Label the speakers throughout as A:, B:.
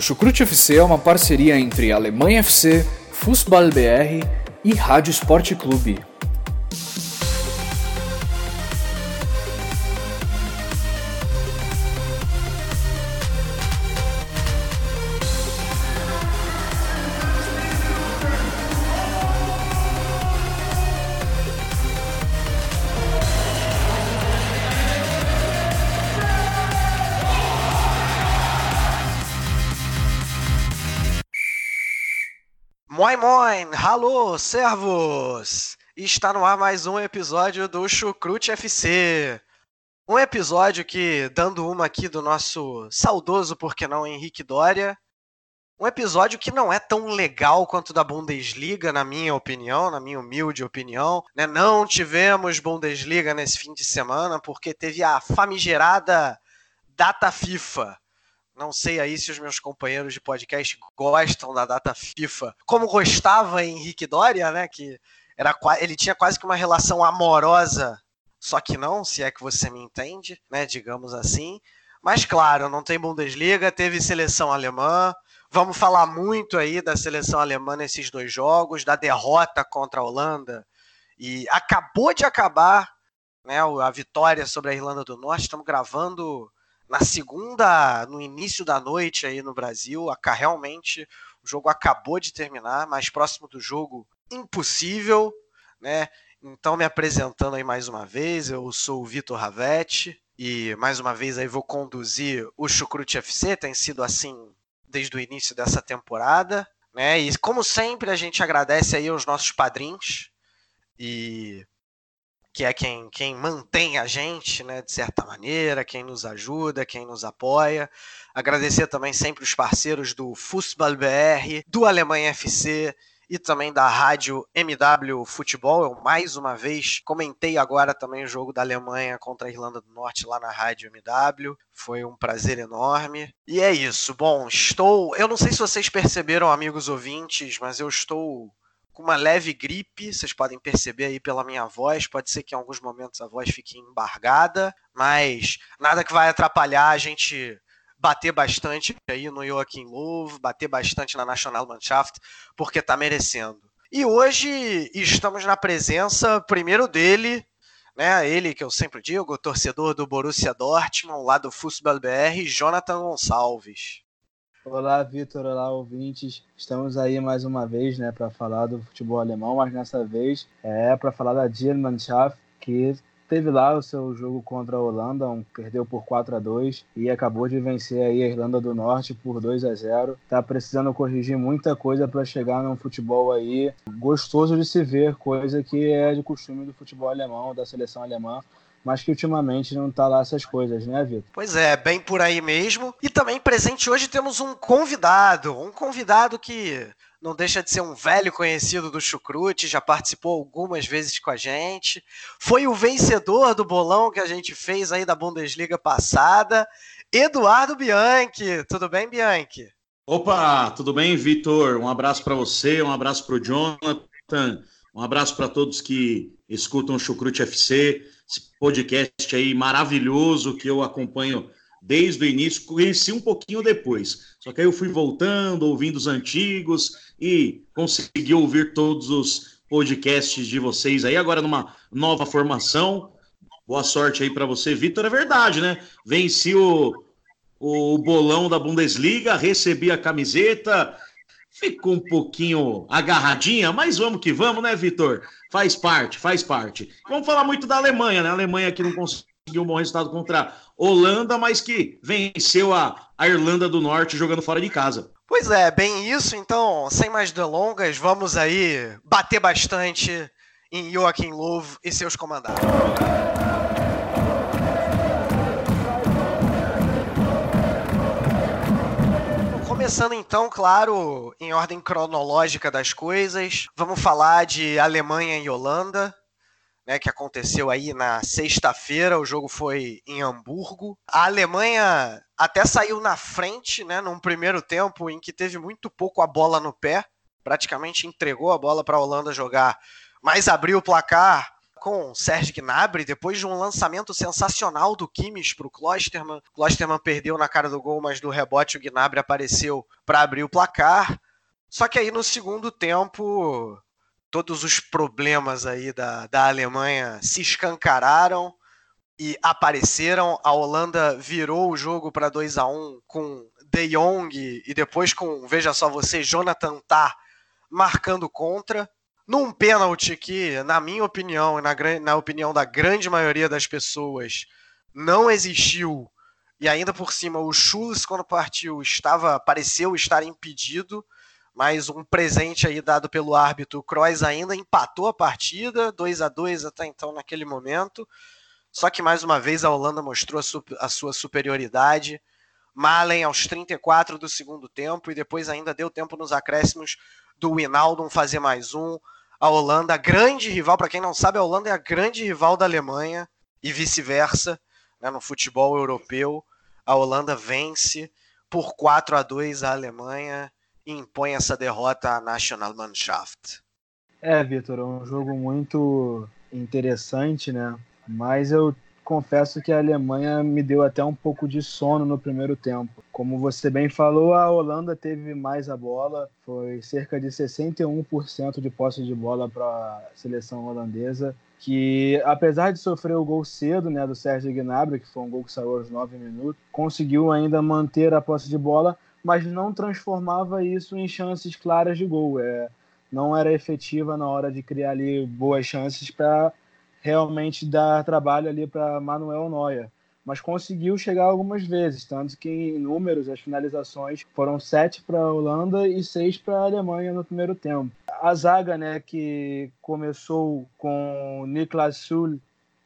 A: O Chucrute FC é uma parceria entre Alemanha FC, Fußball BR e Rádio Esporte Clube.
B: Alô, servos! Está no ar mais um episódio do Chucrute FC. Um episódio que, dando uma aqui do nosso saudoso, por que não, Henrique Dória. Um episódio que não é tão legal quanto da Bundesliga, na minha opinião, na minha humilde opinião. Né? Não tivemos Bundesliga nesse fim de semana porque teve a famigerada data FIFA não sei aí se os meus companheiros de podcast gostam da data FIFA, como gostava Henrique Doria, né? Que era, ele tinha quase que uma relação amorosa, só que não, se é que você me entende, né? Digamos assim. Mas claro, não tem Bundesliga, teve seleção alemã. Vamos falar muito aí da seleção alemã nesses dois jogos, da derrota contra a Holanda. E acabou de acabar né, a vitória sobre a Irlanda do Norte. Estamos gravando na segunda, no início da noite aí no Brasil. Realmente o jogo acabou de terminar, mais próximo do jogo, impossível, né? Então, me apresentando aí mais uma vez, eu sou o Vitor Ravetti e mais uma vez aí vou conduzir o Chucrute FC, tem sido assim desde o início dessa temporada, né? E como sempre, a gente agradece aí aos nossos padrinhos e que é quem, quem mantém a gente, né, de certa maneira, quem nos ajuda, quem nos apoia. Agradecer também sempre os parceiros do Fußball BR, do Alemanha FC e também da rádio MW Futebol. Eu mais uma vez comentei agora também o jogo da Alemanha contra a Irlanda do Norte lá na rádio MW. Foi um prazer enorme. E é isso. Bom, estou. Eu não sei se vocês perceberam, amigos ouvintes, mas eu estou com uma leve gripe, vocês podem perceber aí pela minha voz, pode ser que em alguns momentos a voz fique embargada, mas nada que vai atrapalhar a gente bater bastante aí no Joaquim Love, bater bastante na National Mannschaft, porque tá merecendo. E hoje estamos na presença, primeiro dele, né, ele que eu sempre digo, torcedor do Borussia Dortmund, lá do Fußball BR, Jonathan Gonçalves.
C: Olá, Vitor. Olá, ouvintes. Estamos aí mais uma vez, né, para falar do futebol alemão, mas dessa vez é para falar da Germanschaft, que teve lá o seu jogo contra a Holanda, um, perdeu por 4 a 2 e acabou de vencer aí a Irlanda do Norte por 2 a 0. Tá precisando corrigir muita coisa para chegar num futebol aí gostoso de se ver, coisa que é de costume do futebol alemão, da seleção alemã mas que ultimamente não tá lá essas coisas, né, Vitor?
B: Pois é, bem por aí mesmo. E também presente hoje temos um convidado, um convidado que não deixa de ser um velho conhecido do Chucrute, já participou algumas vezes com a gente. Foi o vencedor do bolão que a gente fez aí da Bundesliga passada, Eduardo Bianchi. Tudo bem, Bianchi?
D: Opa, tudo bem, Vitor? Um abraço para você, um abraço para o Jonathan, um abraço para todos que escutam o Chucrute FC esse podcast aí maravilhoso que eu acompanho desde o início, conheci um pouquinho depois. Só que aí eu fui voltando, ouvindo os antigos e consegui ouvir todos os podcasts de vocês aí, agora numa nova formação. Boa sorte aí para você, Vitor. É verdade, né? Venci o, o bolão da Bundesliga, recebi a camiseta, ficou um pouquinho agarradinha, mas vamos que vamos, né, Vitor? Faz parte, faz parte. Vamos falar muito da Alemanha, né? A Alemanha que não conseguiu um bom resultado contra a Holanda, mas que venceu a, a Irlanda do Norte jogando fora de casa.
B: Pois é, bem isso. Então, sem mais delongas, vamos aí bater bastante em Joaquim Love e seus comandados. Começando então, claro, em ordem cronológica das coisas, vamos falar de Alemanha e Holanda, né, que aconteceu aí na sexta-feira. O jogo foi em Hamburgo. A Alemanha até saiu na frente, né, num primeiro tempo em que teve muito pouco a bola no pé, praticamente entregou a bola para a Holanda jogar, mas abriu o placar com Serge Gnabry, depois de um lançamento sensacional do Kimmich para o Klosterman. Klosterman perdeu na cara do gol, mas do rebote o Gnabry apareceu para abrir o placar. Só que aí no segundo tempo, todos os problemas aí da, da Alemanha se escancararam e apareceram. A Holanda virou o jogo para 2 a 1 com De Jong e depois com, veja só você, Jonathan Tah marcando contra num pênalti que, na minha opinião e na, na opinião da grande maioria das pessoas, não existiu. E ainda por cima, o Schultz, quando partiu, estava pareceu estar impedido, mas um presente aí dado pelo árbitro, o Kroos ainda empatou a partida, 2 a 2 até então naquele momento. Só que mais uma vez a Holanda mostrou a, su a sua superioridade. Malen aos 34 do segundo tempo e depois ainda deu tempo nos acréscimos do Winaldum fazer mais um a Holanda, a grande rival, para quem não sabe, a Holanda é a grande rival da Alemanha e vice-versa, né, no futebol europeu. A Holanda vence por 4 a 2 a Alemanha e impõe essa derrota à Nationalmannschaft.
C: É, Vitor, é um jogo muito interessante, né? Mas eu confesso que a Alemanha me deu até um pouco de sono no primeiro tempo. Como você bem falou, a Holanda teve mais a bola, foi cerca de 61% de posse de bola para a seleção holandesa, que apesar de sofrer o gol cedo, né, do Sérgio Gnabry, que foi um gol que saiu aos 9 minutos, conseguiu ainda manter a posse de bola, mas não transformava isso em chances claras de gol. É, não era efetiva na hora de criar ali boas chances para realmente dar trabalho ali para Manuel Neuer. Mas conseguiu chegar algumas vezes, tanto que em números as finalizações foram sete para a Holanda e seis para a Alemanha no primeiro tempo. A zaga, né, que começou com Niklas Sul,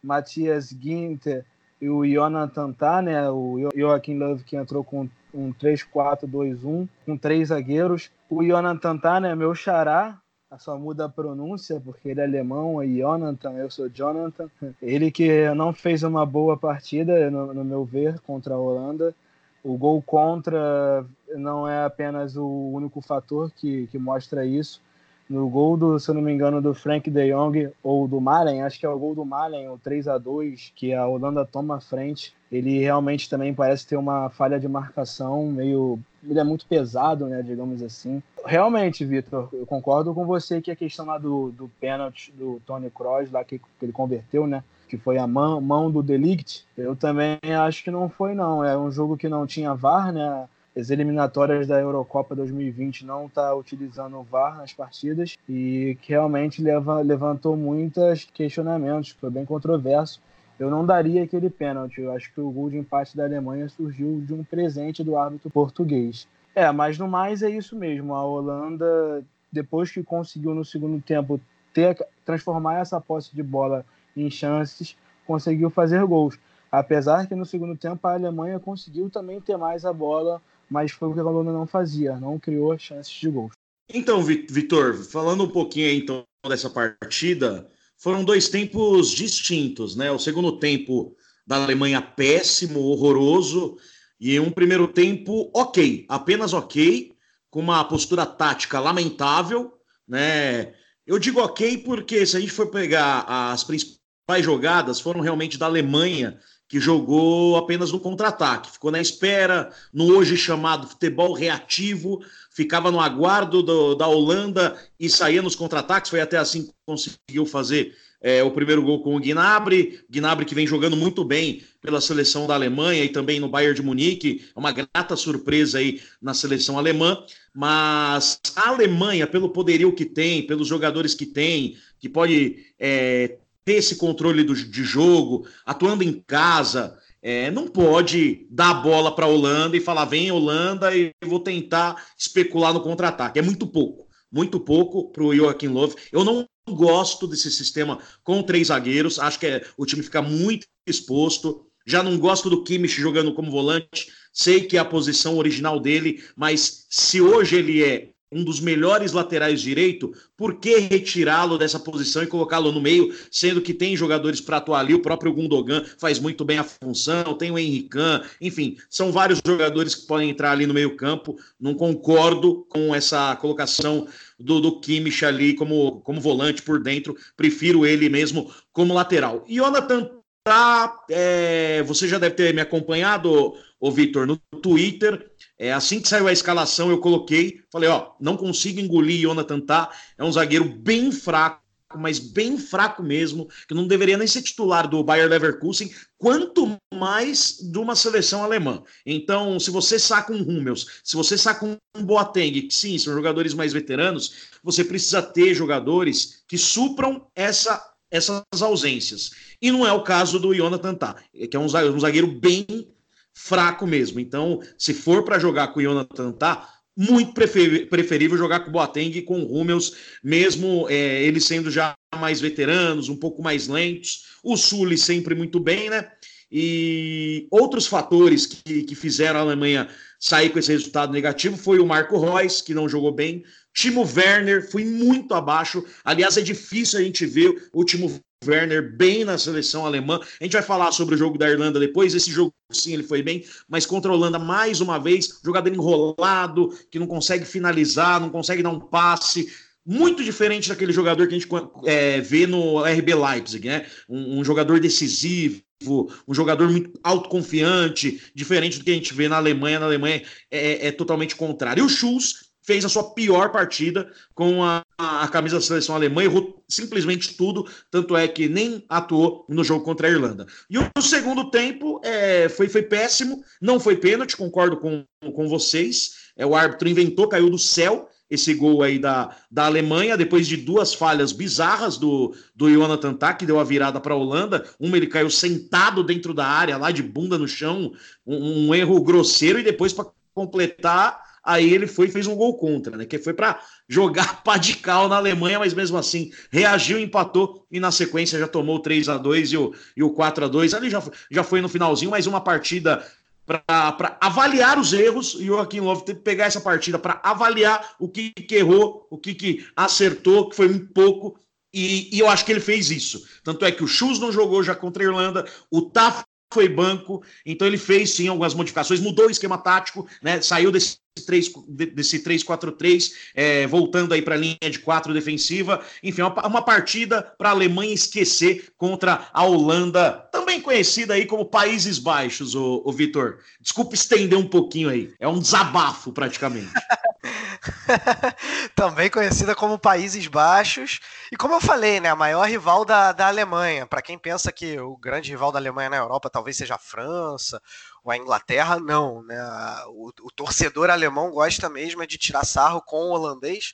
C: Matthias Ginter e o Jonathan Tah, né, o Joachim Löw que entrou com um 3-4-2-1, com três zagueiros. O Jonathan Tah, né, meu xará, só muda a pronúncia, porque ele é alemão, é Jonathan, eu sou Jonathan. Ele que não fez uma boa partida, no, no, meu ver, contra a Holanda. O gol contra não é apenas o único fator que, que mostra isso. No gol, do, se eu não me engano, do Frank de Jong ou do Malen, acho que é o gol do Malen, o 3 a 2 que a Holanda toma a frente. Ele realmente também parece ter uma falha de marcação meio ele é muito pesado, né, digamos assim. Realmente, Vitor, eu concordo com você que a questão lá do, do pênalti do Tony Kroos, lá que, que ele converteu, né, que foi a mão, mão do Delict, eu também acho que não foi, não. É um jogo que não tinha VAR, né, as eliminatórias da Eurocopa 2020 não está utilizando o VAR nas partidas e que realmente leva, levantou muitos questionamentos, foi bem controverso eu não daria aquele pênalti. Eu acho que o gol de empate da Alemanha surgiu de um presente do árbitro português. É, mas no mais é isso mesmo. A Holanda, depois que conseguiu no segundo tempo ter, transformar essa posse de bola em chances, conseguiu fazer gols. Apesar que no segundo tempo a Alemanha conseguiu também ter mais a bola, mas foi o que a Holanda não fazia, não criou chances de gols.
D: Então, Vitor, falando um pouquinho então dessa partida, foram dois tempos distintos, né? O segundo tempo da Alemanha péssimo, horroroso, e um primeiro tempo ok, apenas ok, com uma postura tática lamentável, né? Eu digo ok porque se a gente for pegar as principais jogadas, foram realmente da Alemanha, que jogou apenas no contra-ataque, ficou na espera, no hoje chamado futebol reativo, ficava no aguardo do, da Holanda e saía nos contra-ataques. Foi até assim que conseguiu fazer é, o primeiro gol com o Gnabry. Gnabry que vem jogando muito bem pela seleção da Alemanha e também no Bayern de Munique. É uma grata surpresa aí na seleção alemã. Mas a Alemanha, pelo poderio que tem, pelos jogadores que tem, que pode é, ter esse controle do, de jogo, atuando em casa, é, não pode dar a bola para a Holanda e falar: vem Holanda e vou tentar especular no contra-ataque. É muito pouco, muito pouco para o Joaquim Love. Eu não gosto desse sistema com três zagueiros, acho que é, o time fica muito exposto. Já não gosto do Kimmich jogando como volante, sei que é a posição original dele, mas se hoje ele é um dos melhores laterais direito, por que retirá-lo dessa posição e colocá-lo no meio, sendo que tem jogadores para atuar ali, o próprio Gundogan faz muito bem a função, tem o Henrican, enfim, são vários jogadores que podem entrar ali no meio campo, não concordo com essa colocação do, do Kimmich ali como, como volante por dentro, prefiro ele mesmo como lateral. E Jonathan tá, é, você já deve ter me acompanhado, o Vitor, no Twitter, é, assim que saiu a escalação, eu coloquei, falei, ó, não consigo engolir Jonathan Tá, é um zagueiro bem fraco, mas bem fraco mesmo, que não deveria nem ser titular do Bayer Leverkusen, quanto mais de uma seleção alemã. Então, se você saca um Hummels, se você saca um Boateng, que sim, são jogadores mais veteranos, você precisa ter jogadores que supram essa, essas ausências. E não é o caso do Jonathan Tah, que é um zagueiro bem fraco mesmo. Então, se for para jogar com o Jonathan tá muito preferível jogar com o Boateng e com o Hummels, mesmo é, eles sendo já mais veteranos, um pouco mais lentos. O Sully sempre muito bem, né? E outros fatores que, que fizeram a Alemanha sair com esse resultado negativo foi o Marco Reus, que não jogou bem, Timo Werner foi muito abaixo. Aliás, é difícil a gente ver o Timo Werner bem na seleção alemã. A gente vai falar sobre o jogo da Irlanda depois. Esse jogo, sim, ele foi bem, mas contra a Holanda, mais uma vez, jogador enrolado, que não consegue finalizar, não consegue dar um passe. Muito diferente daquele jogador que a gente é, vê no RB Leipzig, né? Um, um jogador decisivo, um jogador muito autoconfiante, diferente do que a gente vê na Alemanha. Na Alemanha é, é totalmente contrário. E o Schultz fez a sua pior partida com a, a, camisa da seleção alemã, errou simplesmente tudo, tanto é que nem atuou no jogo contra a Irlanda. E o, segundo tempo é, foi, foi péssimo, não foi pênalti, concordo com, com vocês. É, o árbitro inventou, caiu do céu esse gol aí da, da Alemanha, depois de duas falhas bizarras do, do Jonathan Tah, que deu a virada para a Holanda. Uma ele caiu sentado dentro da área, lá de bunda no chão, um, um erro grosseiro, e depois para completar aí ele foi e fez um gol contra, né? Que foi para jogar pá de cal na Alemanha, mas mesmo assim reagiu, empatou e na sequência já tomou o 3 a 2 e o, e o 4 a 2 Ali já, já foi no finalzinho, mas uma partida para avaliar os erros e o Joaquim Love teve que pegar essa partida para avaliar o que, que, errou, o que, que acertou, que foi um pouco. E, e, eu acho que ele fez isso. Tanto é que o Chus não jogou já contra a Irlanda, o Taf foi banco, então ele fez sim algumas modificações, mudou o esquema tático, né? Saiu desse 3, desse 3-4-3, é, voltando aí para a linha de 4 defensiva. Enfim, uma, uma partida para a Alemanha esquecer contra a Holanda, também conhecida aí como Países Baixos, o, o Vitor. Desculpa estender um pouquinho aí, é um desabafo praticamente.
B: também conhecida como Países Baixos. E como eu falei, né, a maior rival da, da Alemanha. Para quem pensa que o grande rival da Alemanha na Europa talvez seja a França ou a Inglaterra, não. Né? O, o torcedor alemão gosta mesmo de tirar sarro com o holandês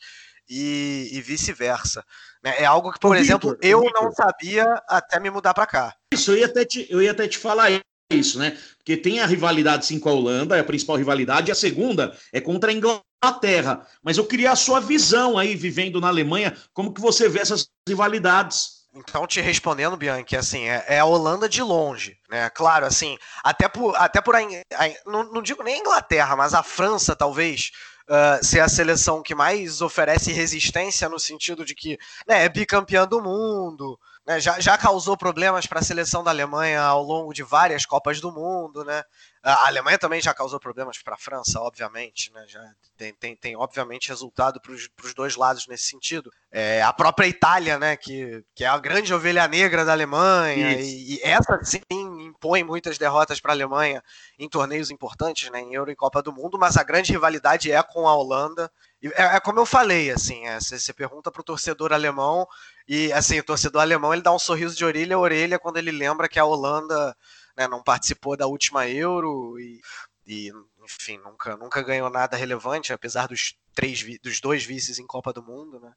B: e, e vice-versa. Né? É algo que, por exemplo, Victor, eu Victor. não sabia até me mudar para cá.
D: Isso, eu ia, até te, eu ia até te falar isso, né? Porque tem a rivalidade sim com a Holanda, é a principal rivalidade, e a segunda é contra a Inglaterra. Mas eu queria a sua visão aí, vivendo na Alemanha, como que você vê essas rivalidades?
B: Então, te respondendo, Bianchi, assim, é, é, a Holanda de longe, né? Claro, assim, até por, até por a, a, não, não, digo nem a Inglaterra, mas a França, talvez, uh, ser a seleção que mais oferece resistência no sentido de que né, é bicampeã do mundo, né, já, já causou problemas para a seleção da Alemanha ao longo de várias Copas do Mundo, né? A Alemanha também já causou problemas para a França, obviamente, né? Já tem, tem, tem obviamente resultado para os dois lados nesse sentido. É, a própria Itália, né? Que, que é a grande ovelha negra da Alemanha, e, e, essa sim impõe muitas derrotas para a Alemanha em torneios importantes, né? Em Euro e Copa do Mundo, mas a grande rivalidade é com a Holanda. É, é como eu falei, assim, é, você pergunta para o torcedor alemão, e assim, o torcedor alemão ele dá um sorriso de orelha a orelha quando ele lembra que a Holanda né, não participou da última Euro e, e, enfim, nunca, nunca ganhou nada relevante, apesar dos, três, dos dois vices em Copa do Mundo, né?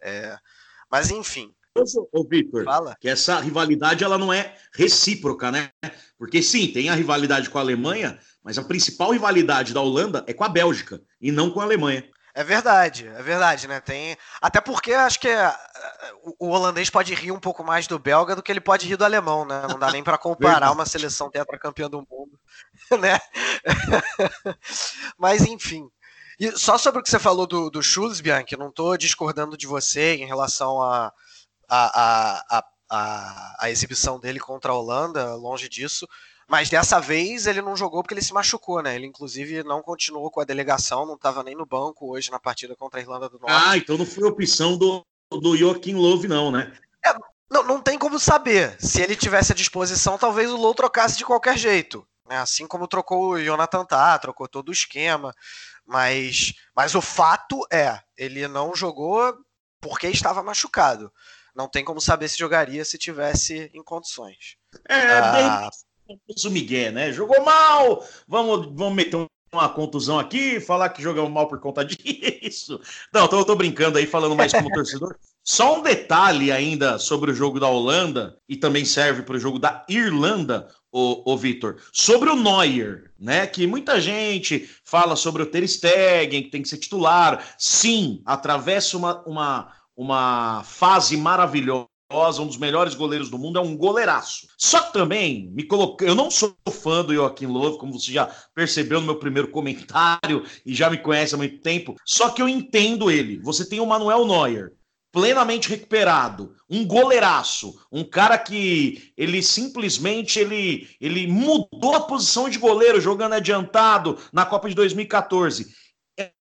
B: É, mas enfim.
D: Ô, Victor, Fala. que essa rivalidade ela não é recíproca, né? Porque sim, tem a rivalidade com a Alemanha, mas a principal rivalidade da Holanda é com a Bélgica e não com a Alemanha.
B: É verdade, é verdade, né? Tem até porque acho que é, o, holandês pode rir um pouco mais do belga do que ele pode rir do alemão, né? Não dá nem para comparar uma seleção tetracampeã do mundo, né? Mas enfim. E só sobre o que você falou do, do Schultz, Bianchi, não estou discordando de você em relação a, a, a, a, a exibição dele contra a Holanda, longe disso. Mas dessa vez ele não jogou porque ele se machucou, né? Ele, inclusive, não continuou com a delegação, não estava nem no banco hoje na partida contra a Irlanda do Norte.
D: Ah, então não foi opção do, do Joaquim Love, não, né?
B: É, não, não tem como saber. Se ele tivesse à disposição, talvez o Low trocasse de qualquer jeito. Né? Assim como trocou o Jonathan Tah, trocou todo o esquema. Mas, mas o fato é, ele não jogou porque estava machucado. Não tem como saber se jogaria se tivesse em condições.
D: É, ah, o Miguel, né? Jogou mal, vamos, vamos meter uma contusão aqui, falar que jogou mal por conta disso. Não, tô, tô brincando aí, falando mais como torcedor. Só um detalhe ainda sobre o jogo da Holanda, e também serve para o jogo da Irlanda, o, o Vitor, sobre o Neuer, né? Que muita gente fala sobre o Ter Stegen, que tem que ser titular. Sim, atravessa uma, uma, uma fase maravilhosa um dos melhores goleiros do mundo, é um goleiraço. Só que também, me coloquei, eu não sou fã do Joaquim Love, como você já percebeu no meu primeiro comentário e já me conhece há muito tempo, só que eu entendo ele. Você tem o Manuel Neuer, plenamente recuperado, um goleiraço, um cara que ele simplesmente ele, ele mudou a posição de goleiro jogando adiantado na Copa de 2014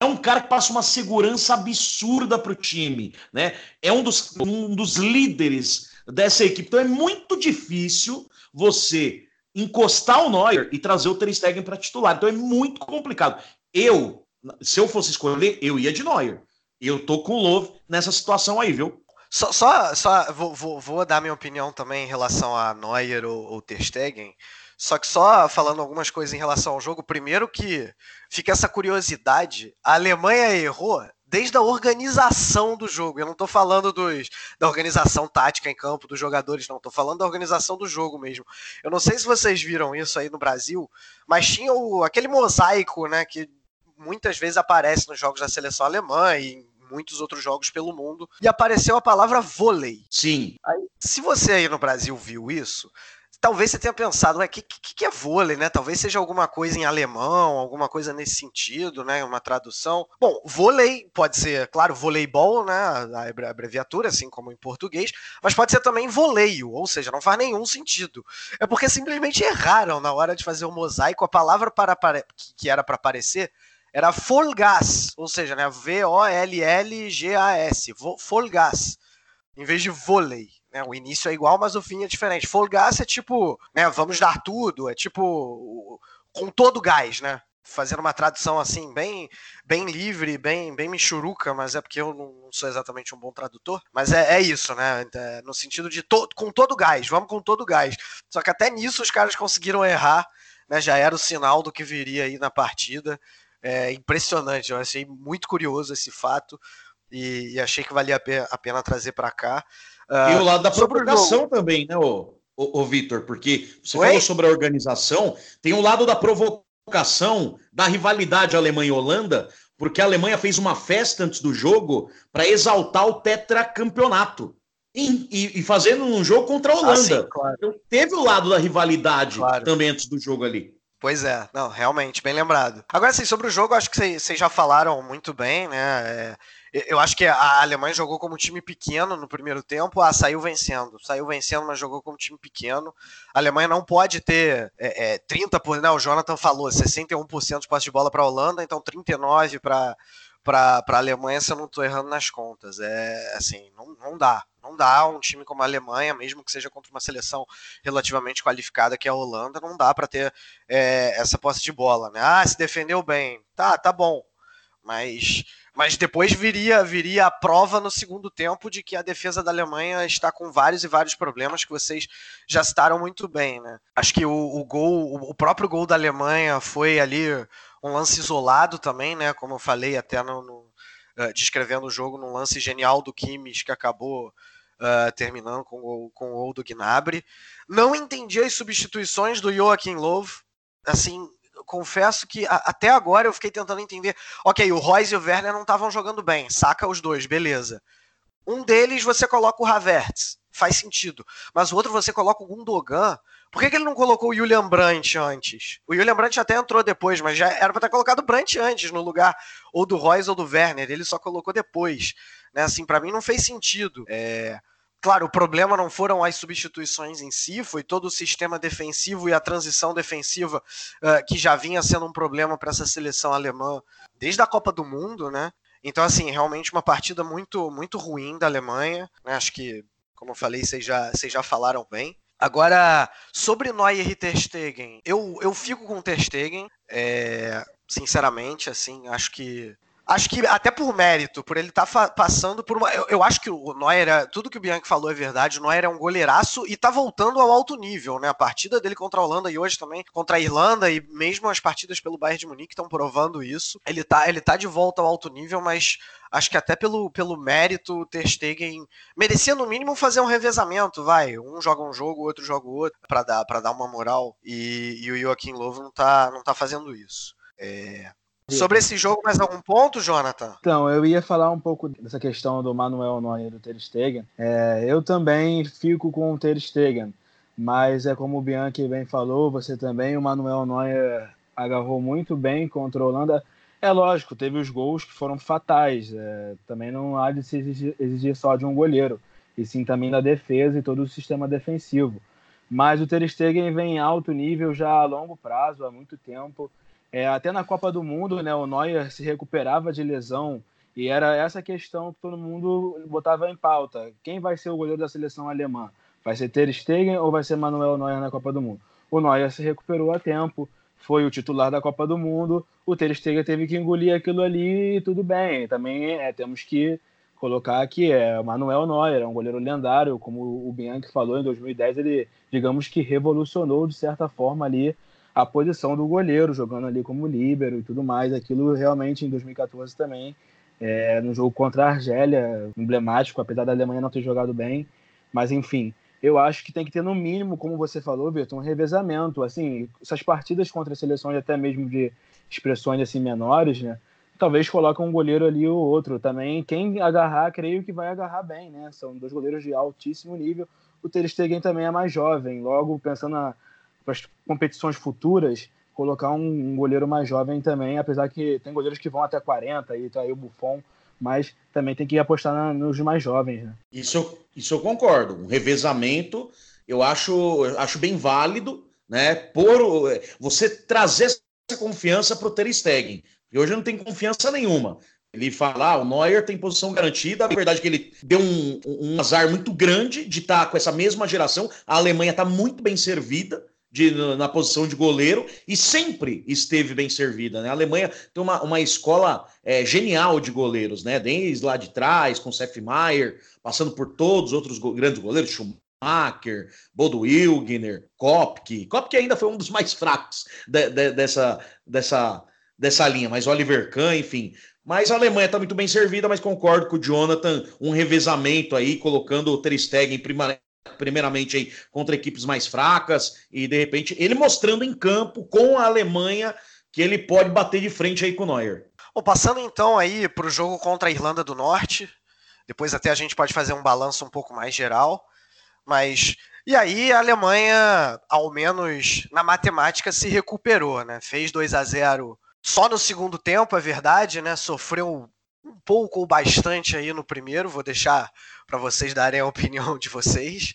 D: é um cara que passa uma segurança absurda para o time, né? É um dos, um dos líderes dessa equipe. Então é muito difícil você encostar o Neuer e trazer o Ter Stegen para titular. Então é muito complicado. Eu, se eu fosse escolher, eu ia de Neuer. Eu tô com o Love nessa situação aí, viu?
B: Só, só, só vou, vou, vou, dar minha opinião também em relação a Neuer ou, ou Ter Stegen. Só que só falando algumas coisas em relação ao jogo, primeiro que fica essa curiosidade, a Alemanha errou desde a organização do jogo. Eu não estou falando dos, da organização tática em campo dos jogadores, não. Estou falando da organização do jogo mesmo. Eu não sei se vocês viram isso aí no Brasil, mas tinha o, aquele mosaico, né, que muitas vezes aparece nos jogos da seleção alemã e em muitos outros jogos pelo mundo, e apareceu a palavra vôlei.
D: Sim.
B: Aí, se você aí no Brasil viu isso, talvez você tenha pensado, o que, que, que, é vôlei, né? Talvez seja alguma coisa em alemão, alguma coisa nesse sentido, né? Uma tradução. Bom, vôlei pode ser, claro, voleibol, né? A abreviatura, assim como em português, mas pode ser também voleio, ou seja, não faz nenhum sentido. É porque simplesmente erraram na hora de fazer o mosaico, a palavra para, que era para aparecer era folgas, ou seja, né? V-O-L-L-G-A-S, folgas, em vez de vôlei. Né? O início é igual, mas o fim é diferente. Folgasse é tipo, né, vamos dar tudo, é tipo com todo gás, né? Fazendo uma tradução assim, bem bem livre, bem bem michuruca, mas é porque eu não sou exatamente um bom tradutor. Mas é, é isso, né? É, no sentido de to, com todo gás, vamos com todo gás. Só que até nisso os caras conseguiram errar, né? Já era o sinal do que viria aí na partida. É impressionante, eu achei muito curioso esse fato e, e achei que valia a pena trazer para cá.
D: Uh, e o lado da provocação também, né, ô, ô, ô Vitor? Porque você Oi? falou sobre a organização, tem o lado da provocação, da rivalidade Alemanha e Holanda, porque a Alemanha fez uma festa antes do jogo para exaltar o tetracampeonato. E, e, e, fazendo um jogo contra a Holanda. Ah, sim, claro. Então, teve o lado da rivalidade claro. também antes do jogo ali.
B: Pois é, não, realmente, bem lembrado. Agora, assim, sobre o jogo, acho que vocês já falaram muito bem, né? É, eu acho que a Alemanha jogou como time pequeno no primeiro tempo, ah, saiu vencendo. Saiu vencendo, mas jogou como time pequeno. A Alemanha não pode ter é, é, 30%, né, o Jonathan falou, 61% de passe de bola para a Holanda, então 39% para para a Alemanha se eu não estou errando nas contas. É assim, não, não dá. Não dá um time como a Alemanha, mesmo que seja contra uma seleção relativamente qualificada que é a Holanda, não dá para ter é, essa posse de bola. Né? Ah, se defendeu bem. Tá, tá bom. Mas mas depois viria, viria a prova no segundo tempo de que a defesa da Alemanha está com vários e vários problemas que vocês já citaram muito bem, né? Acho que o, o gol, o próprio gol da Alemanha foi ali um lance isolado também, né? Como eu falei até no, no uh, descrevendo o jogo num lance genial do Kimmich que acabou uh, terminando com o, com o gol do Gnabry. Não entendi as substituições do Joachim Löw, assim, confesso que a, até agora eu fiquei tentando entender. Ok, o Royce e o Werner não estavam jogando bem, saca os dois, beleza. Um deles você coloca o Havertz, faz sentido. Mas o outro você coloca o Gundogan, Por que, que ele não colocou o Julian Brandt antes? O Julian Brandt até entrou depois, mas já era para ter colocado o Brandt antes no lugar ou do Royce ou do Werner. Ele só colocou depois. Né? Assim, para mim não fez sentido. É... Claro, o problema não foram as substituições em si, foi todo o sistema defensivo e a transição defensiva uh, que já vinha sendo um problema para essa seleção alemã desde a Copa do Mundo, né? Então, assim, realmente uma partida muito, muito ruim da Alemanha. Né? Acho que, como eu falei, vocês já, vocês já falaram bem. Agora, sobre Neuer e Ter Stegen, eu, eu fico com o Ter Stegen, é, sinceramente, assim, acho que Acho que até por mérito, por ele estar tá passando por uma. Eu, eu, acho que o Neuer, é, tudo que o Bianchi falou é verdade. O Neuer é um goleiraço e tá voltando ao alto nível, né? A partida dele contra a Holanda e hoje também contra a Irlanda e mesmo as partidas pelo Bayern de Munique estão provando isso. Ele tá, ele tá de volta ao alto nível, mas acho que até pelo, pelo mérito o Ter Stegen merecia no mínimo fazer um revezamento, vai. Um joga um jogo, outro joga outro, para dar, pra dar uma moral. E, e o Joaquim Lovo não tá, não tá fazendo isso. É, Sobre esse jogo, mais algum ponto, Jonathan?
C: Então, eu ia falar um pouco dessa questão do Manuel Neuer e do Ter Stegen. É, eu também fico com o Ter Stegen, mas é como o Bianchi bem falou, você também, o Manuel Neuer agarrou muito bem contra a Holanda. É lógico, teve os gols que foram fatais. É, também não há de se exigir, exigir, só de um goleiro, e sim também da defesa e todo o sistema defensivo. Mas o Ter Stegen vem em alto nível já a longo prazo, há muito tempo. É, até na Copa do Mundo, né, o Neuer se recuperava de lesão e era essa questão que todo mundo botava em pauta. Quem vai ser o goleiro da seleção alemã? Vai ser Ter Stegen ou vai ser Manuel Neuer na Copa do Mundo? O Neuer se recuperou a tempo, foi o titular da Copa do Mundo, o Ter Stegen teve que engolir aquilo ali e tudo bem. Também é, temos que colocar que é Manuel Neuer, é um goleiro lendário, como o Bianchi falou em 2010, ele digamos que revolucionou de certa forma ali a posição do goleiro, jogando ali como líbero e tudo mais. Aquilo realmente em 2014 também, é, no jogo contra a Argélia, emblemático, apesar da Alemanha não ter jogado bem. Mas enfim, eu acho que tem que ter no mínimo, como você falou, Vitor, um revezamento. Assim, essas partidas contra seleções até mesmo de expressões assim menores, né? Talvez coloque um goleiro ali ou outro também. Quem agarrar, creio que vai agarrar bem, né? São dois goleiros de altíssimo nível. O Ter Stegen também é mais jovem. Logo, pensando na, para as competições futuras, colocar um, um, goleiro mais jovem também, apesar que tem goleiros que vão até 40, e tá aí o Buffon, mas também tem que apostar na, nos mais jovens. Né?
D: Isso, isso eu concordo. Um revezamento eu acho, eu acho bem válido, né? Por você trazer essa confiança para o Ter Stegen. E hoje não tem confiança nenhuma. Ele fala, ah, o Neuer tem posição garantida. A verdade é que ele deu um, um azar muito grande de estar tá com essa mesma geração. A Alemanha está muito bem servida de, na posição de goleiro e sempre esteve bem servida. Né? A Alemanha tem uma, uma escola é, genial de goleiros, né? desde lá de trás, com Sepp Maier, passando por todos os outros go grandes goleiros, Schumacher, Bodo Wilgner, Kopke. Kopke ainda foi um dos mais fracos de, de, dessa, dessa, dessa linha, mas Oliver Kahn, enfim. Mas a Alemanha está muito bem servida, mas concordo com o Jonathan, um revezamento aí, colocando o Ter Stegen primeiramente aí contra equipes mais fracas e de repente ele mostrando em campo com a Alemanha que ele pode bater de frente aí com o Neuer.
B: Bom, passando então aí para o jogo contra a Irlanda do Norte, depois até a gente pode fazer um balanço um pouco mais geral, mas e aí a Alemanha, ao menos na matemática, se recuperou, né? Fez 2 a 0 só no segundo tempo, é verdade, né? Sofreu um pouco ou bastante aí no primeiro, vou deixar para vocês darem a opinião de vocês.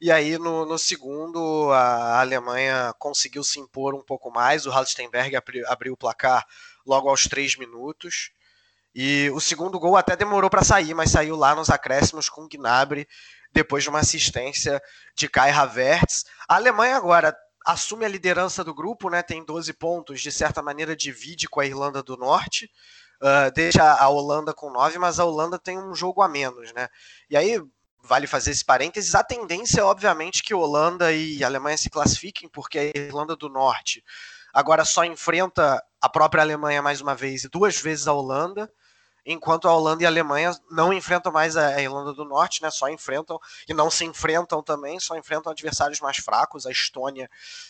B: E aí no, no, segundo a Alemanha conseguiu se impor um pouco mais, o Halstenberg abriu, o placar logo aos três minutos. E o segundo gol até demorou para sair, mas saiu lá nos acréscimos com Gnabry, depois de uma assistência de Kai Havertz. A Alemanha agora assume a liderança do grupo, né, tem 12 pontos, de certa maneira divide com a Irlanda do Norte uh, deixa a Holanda com 9, mas a Holanda tem um jogo a menos, né? E aí, vale fazer esse parênteses, a tendência é obviamente que Holanda e Alemanha se classifiquem, porque a Irlanda do Norte agora só enfrenta a própria Alemanha mais uma vez e duas vezes a Holanda, enquanto a Holanda e a Alemanha não enfrentam mais a Irlanda do Norte, né? Só enfrentam e não se enfrentam também, só enfrentam adversários mais fracos, a Estônia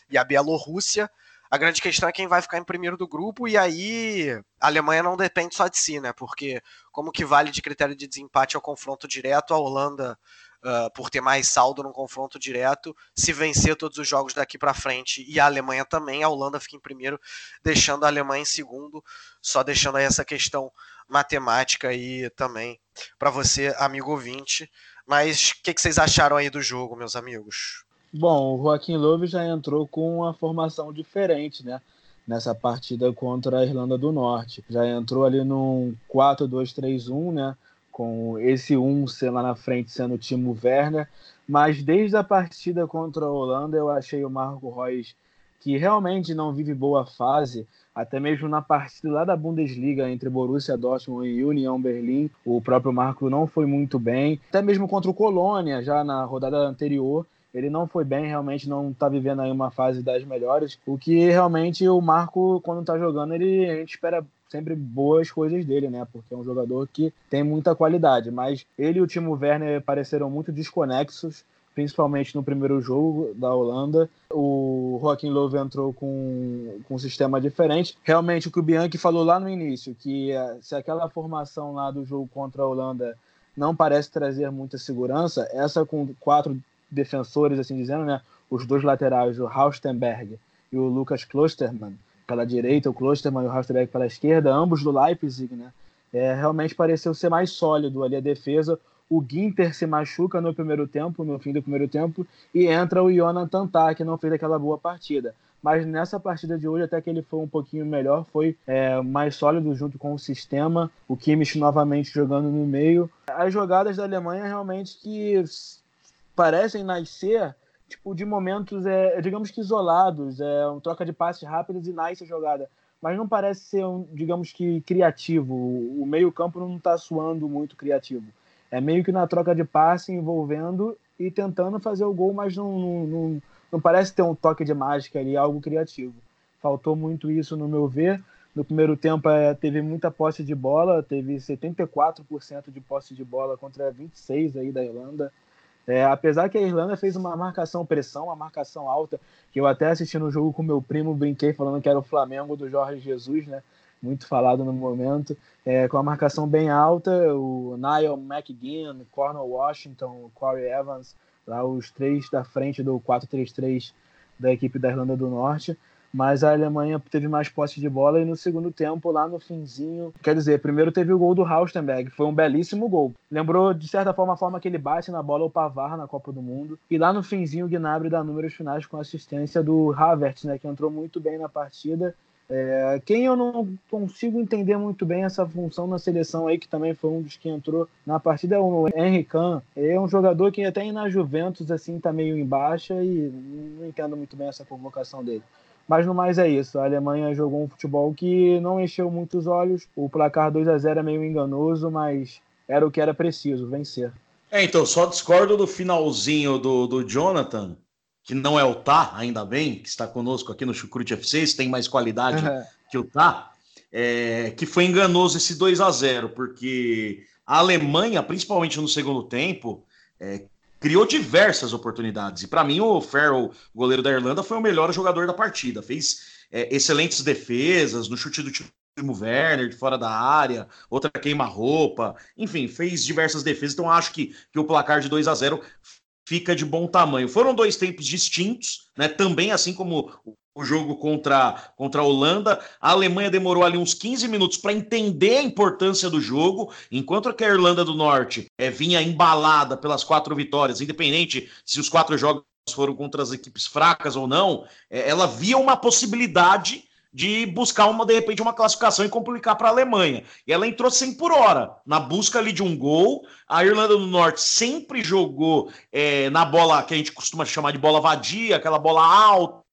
B: e a Bielorrússia. A grande questão é quem vai ficar em primeiro do grupo, e aí a Alemanha não depende só de si, né? Porque, como que vale de critério de desempate ao confronto direto, a Holanda uh, por ter mais saldo no confronto direto, se vencer todos os jogos daqui para frente e a Alemanha também, a Holanda fica em primeiro, deixando a Alemanha em segundo, só deixando aí essa questão matemática aí também para você, amigo ouvinte. Mas o que, que, vocês acharam aí do jogo, meus amigos?
C: Bom, o Joaquim Love já entrou com uma formação diferente, né? Nessa partida contra a Irlanda do Norte. Já entrou ali num 4-2-3-1, né? com esse 1 lá na frente sendo o Timo Werner, mas desde a partida contra a Holanda eu achei o Marco Reus que realmente não vive boa fase, até mesmo na partida lá da Bundesliga entre Borussia Dortmund e União Berlim, o próprio Marco não foi muito bem, até mesmo contra o Colônia, já na rodada anterior, ele não foi bem, realmente não está vivendo aí uma fase das melhores, o que realmente o Marco, quando está jogando, ele, a gente espera sempre boas coisas dele, né? Porque é um jogador que tem muita qualidade. Mas ele e o Timo Werner pareceram muito desconexos, principalmente no primeiro jogo da Holanda. O Joaquim Löw entrou com, com um sistema diferente. Realmente, o que o Bianchi falou lá no início, que eh, se aquela formação lá do jogo contra a Holanda não parece trazer muita segurança, essa com quatro defensores, assim dizendo, né? Os dois laterais, o Haustenberg e o Lucas Klostermann, pela direita, o Klosterman e o Halsterberg pela esquerda, ambos do Leipzig, né? É, realmente pareceu ser mais sólido ali a defesa. O Ginter se machuca no primeiro tempo, no fim do primeiro tempo, e entra o Jonathan Tah, que não fez aquela boa partida. Mas nessa partida de hoje, até que ele foi um pouquinho melhor, foi é, mais sólido junto com o sistema. O Kimmich novamente jogando no meio. As jogadas da Alemanha realmente que parecem nascer tipo, de momentos, é, digamos que isolados, é, um troca de passes rápidos e nice jogada. Mas não parece ser, um, digamos que, criativo. O meio-campo não está suando muito criativo. É meio que na troca de passe envolvendo e tentando fazer o gol, mas não, não, não, não parece ter um toque de mágica ali, algo criativo. Faltou muito isso, no meu ver. No primeiro tempo é, teve muita posse de bola, teve 74% de posse de bola contra 26% aí da Irlanda. É, apesar que a Irlanda fez uma marcação pressão, uma marcação alta, que eu até assisti no jogo com meu primo, brinquei falando que era o Flamengo do Jorge Jesus, né? Muito falado no momento, é, com a marcação bem alta, o Niall McGinn, Cornel Washington, Corey Evans, lá os três da frente do 4-3-3 da equipe da Irlanda do Norte mas a Alemanha teve mais posse de bola e no segundo tempo, lá no finzinho, quer dizer, primeiro teve o gol do Haustenberg, foi um belíssimo gol. Lembrou, de certa forma, a forma que ele bate na bola o Pavar na Copa do Mundo. E lá no finzinho, o Gnabry dá números finais com assistência do Havertz, né, que entrou muito bem na partida. É, quem eu não consigo entender muito bem essa função na seleção aí, que também foi um dos que entrou na partida, é o Henry Kahn. É um jogador que até na Juventus assim tá meio em baixa e não entendo muito bem essa convocação dele. Mas no mais é isso. A Alemanha jogou um futebol que não encheu muitos olhos. O placar 2 a 0 é meio enganoso, mas era o que era preciso, vencer.
D: É, então, só discordo do finalzinho do, do Jonathan, que não é o Tá, ainda bem, que está conosco aqui no Chucrute FC, tem mais qualidade que o Tá, é, que foi enganoso esse 2 a 0 porque a Alemanha, principalmente no segundo tempo, é, criou diversas oportunidades. E para mim, o Farrell, goleiro da Irlanda, foi o melhor jogador da partida. Fez é, excelentes defesas no chute do Timo Werner de fora da área, outra queima-roupa, enfim, fez diversas defesas. Então, acho que, que o placar de 2 a 0 fica de bom tamanho. Foram dois tempos distintos, né? Também assim como o jogo contra, contra a Holanda. A Alemanha demorou ali uns 15 minutos para entender a importância do jogo, enquanto que a Irlanda do Norte é, vinha embalada pelas quatro vitórias, independente se os quatro jogos foram contra as equipes fracas ou não, é, ela via uma possibilidade de buscar uma de repente uma classificação e complicar para a Alemanha. E ela entrou 100 por hora na busca ali de um gol. A Irlanda do Norte sempre jogou é, na bola que a gente costuma chamar de bola vadia, aquela bola alta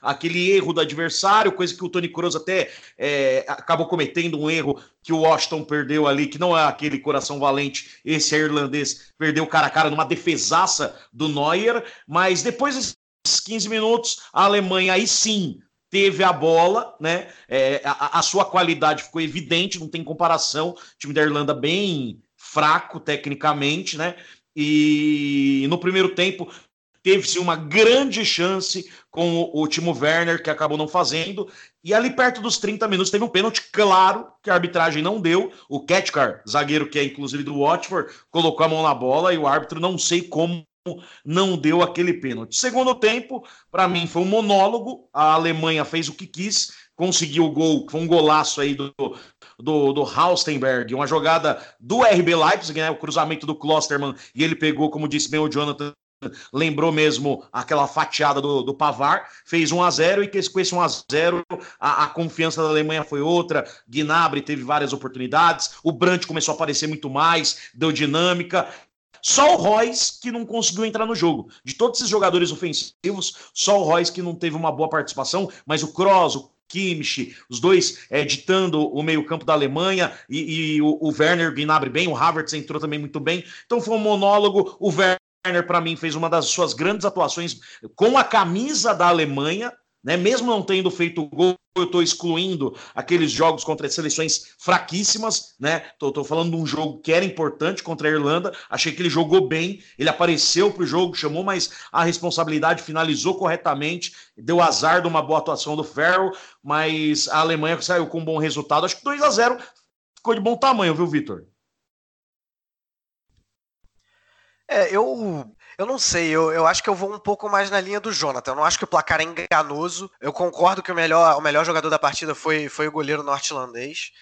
D: aquele erro do adversário, coisa que o Tony Kroos até é, acabou cometendo um erro que o Washington perdeu ali, que não é aquele coração valente, esse é irlandês, perdeu cara a cara numa defesaça do Neuer, mas depois desses 15 minutos, a Alemanha aí sim teve a bola, né? É, a, a, sua qualidade ficou evidente, não tem comparação. O time da Irlanda bem fraco tecnicamente, né? E no primeiro tempo teve-se uma grande chance com o, o Timo Werner, que acabou não fazendo. E ali perto dos 30 minutos teve um pênalti claro que a arbitragem não deu. O Ketkar, zagueiro que é inclusive do Watford, colocou a mão na bola e o árbitro não sei como não deu aquele pênalti. Segundo tempo, para mim foi um monólogo. A Alemanha fez o que quis, conseguiu o gol, foi um golaço aí do, do, do Haustenberg, uma jogada do RB Leipzig, né, o cruzamento do Klosterman, e ele pegou, como disse bem o Jonathan, lembrou mesmo aquela fatiada do, do Pavar, fez 1 a 0 e que com esse 1 a 0 a, a confiança da Alemanha foi outra. Gnabry teve várias oportunidades, o Brandt começou a aparecer muito mais, deu dinâmica. Só o Royce que não conseguiu entrar no jogo. De todos esses jogadores ofensivos, só o Royce que não teve uma boa participação, mas o Kroos, o Kimmich, os dois é, ditando o meio-campo da Alemanha e, e o, o, Werner Gnabry bem, o Havertz entrou também muito bem. Então foi um monólogo. O Werner, para mim, fez uma das suas grandes atuações com a camisa da Alemanha. Né? Mesmo não tendo feito gol, eu estou excluindo aqueles jogos contra seleções fraquíssimas, né? Tô, tô, falando de um jogo que era importante contra a Irlanda. Achei que ele jogou bem, ele apareceu para o jogo, chamou mais a responsabilidade, finalizou corretamente, deu azar de uma boa atuação do Ferro, mas a Alemanha saiu com um bom resultado. Acho que 2 a 0 ficou de bom tamanho, viu, Vitor?
B: É, eu eu não sei, eu, eu acho que eu vou um pouco mais na linha do Jonathan. Eu não acho que o placar é enganoso. Eu concordo que o melhor, o melhor jogador da partida foi, foi o goleiro norte-irlandês.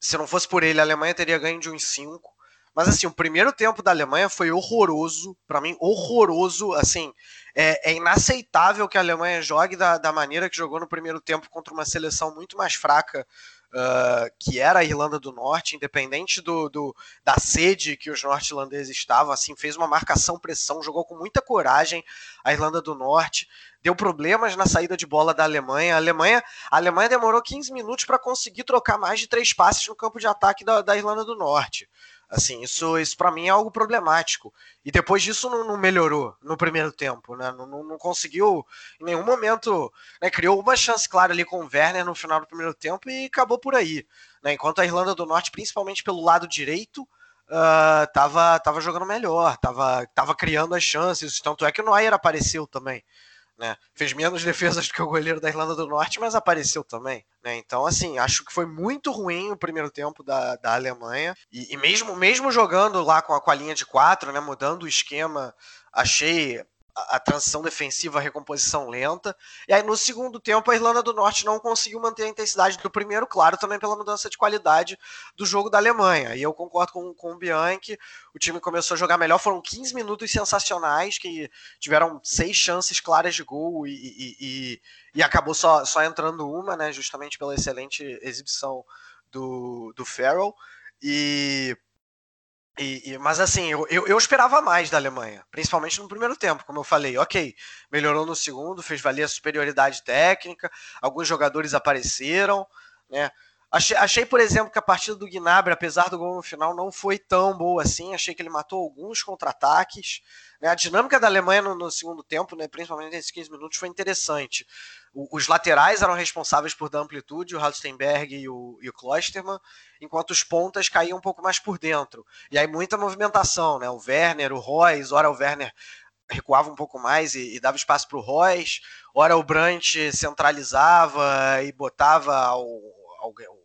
B: Se não fosse por ele, a Alemanha teria ganho de uns 5. Mas assim, o primeiro tempo da Alemanha foi horroroso, para mim horroroso, assim, é, é, inaceitável que a Alemanha jogue da, da maneira que jogou no primeiro tempo contra uma seleção muito mais fraca uh, que era a Irlanda do Norte, independente do, do da sede que os norte-irlandeses estavam, assim, fez uma marcação-pressão, jogou com muita coragem a Irlanda do Norte, deu problemas na saída de bola da Alemanha. A Alemanha, a Alemanha demorou 15 minutos para conseguir trocar mais de três passes no campo de ataque da, da Irlanda do Norte. Assim, isso, isso para mim é algo problemático. E depois disso não, não melhorou no primeiro tempo, né? Não, não, não conseguiu em nenhum momento, né? Criou uma chance clara ali com o Werner no final do primeiro tempo e acabou por aí. Né? Enquanto a Irlanda do Norte, principalmente pelo lado direito, uh, tava, tava jogando melhor, tava, tava criando as chances. Tanto é que o Neuer apareceu também. Né? Fez menos defesas do que o goleiro da Irlanda do Norte, mas apareceu também. Né? Então, assim, acho que foi muito ruim o primeiro tempo da, da Alemanha. E, e mesmo, mesmo jogando lá com a, com a linha de quatro, né, mudando o esquema, achei a, transição defensiva, a recomposição lenta. E aí no segundo tempo a Irlanda do Norte não conseguiu manter a intensidade do primeiro, claro, também pela mudança de qualidade do jogo da Alemanha. E eu concordo com, com o Bianchi, o time começou a jogar melhor, foram 15 minutos sensacionais, que tiveram seis chances claras de gol e, e, e, e acabou só, só entrando uma, né, justamente pela excelente exibição do, do Farrell. E e, e, mas assim, eu, eu, eu, esperava mais da Alemanha, principalmente no primeiro tempo, como eu falei. Ok, melhorou no segundo, fez valer a superioridade técnica, alguns jogadores apareceram, né? Achei, achei, por exemplo, que a partida do Gnabry, apesar do gol no final, não foi tão boa assim. Achei que ele matou alguns contra-ataques. Né? A dinâmica da Alemanha no, no segundo tempo, né, principalmente nesses 15 minutos, foi interessante. O, os laterais eram responsáveis por dar amplitude, o Halstenberg e o, e o Klosterman, enquanto os pontas caíam um pouco mais por dentro. E aí muita movimentação, né? O Werner, o Royce, ora o Werner recuava um pouco mais e, e dava espaço para o Royce, ora o Brandt centralizava e botava o, um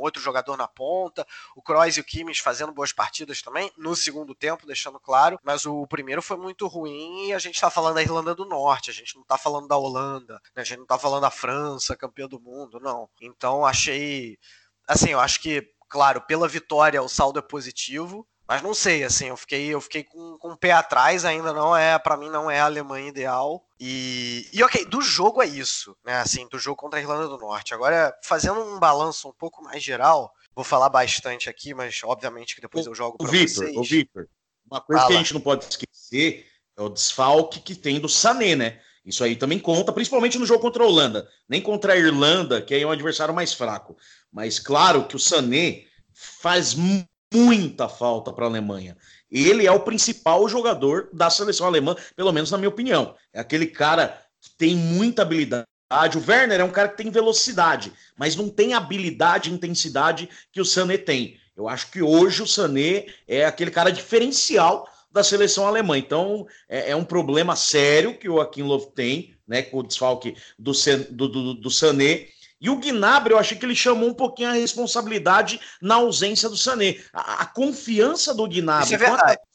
B: outro jogador na ponta, o Kroos e o Kimmich fazendo boas partidas também, no segundo tempo, deixando claro, mas o primeiro foi muito ruim e a gente está falando da Irlanda do Norte, a gente não está falando da Holanda, né? a gente não está falando da França, campeã do mundo, não. Então achei, assim, eu acho que, claro, pela vitória o saldo é positivo, mas não sei, assim, eu fiquei, eu fiquei com, com o pé atrás, ainda não é, para mim não é a Alemanha ideal. E, e ok, do jogo é isso, né? Assim, do jogo contra a Irlanda do Norte. Agora, fazendo um balanço um pouco mais geral, vou falar bastante aqui, mas obviamente que depois eu jogo para vocês.
D: O Victor, uma coisa Fala. que a gente não pode esquecer é o desfalque que tem do Sané, né? Isso aí também conta, principalmente no jogo contra a Holanda. Nem contra a Irlanda, que é um adversário mais fraco. Mas claro que o Sané faz muita falta para a Alemanha. Ele é o principal jogador da seleção alemã, pelo menos na minha opinião. É aquele cara que tem muita habilidade. O Werner é um cara que tem velocidade, mas não tem habilidade e intensidade que o Sané tem. Eu acho que hoje o Sané é aquele cara diferencial da seleção alemã. Então, é, é um problema sério que o Löw tem, né, com o desfalque do, do, do, do Sané. E o Gnabry, eu achei que ele chamou um pouquinho a responsabilidade na ausência do Sané. A, a confiança do Gnabry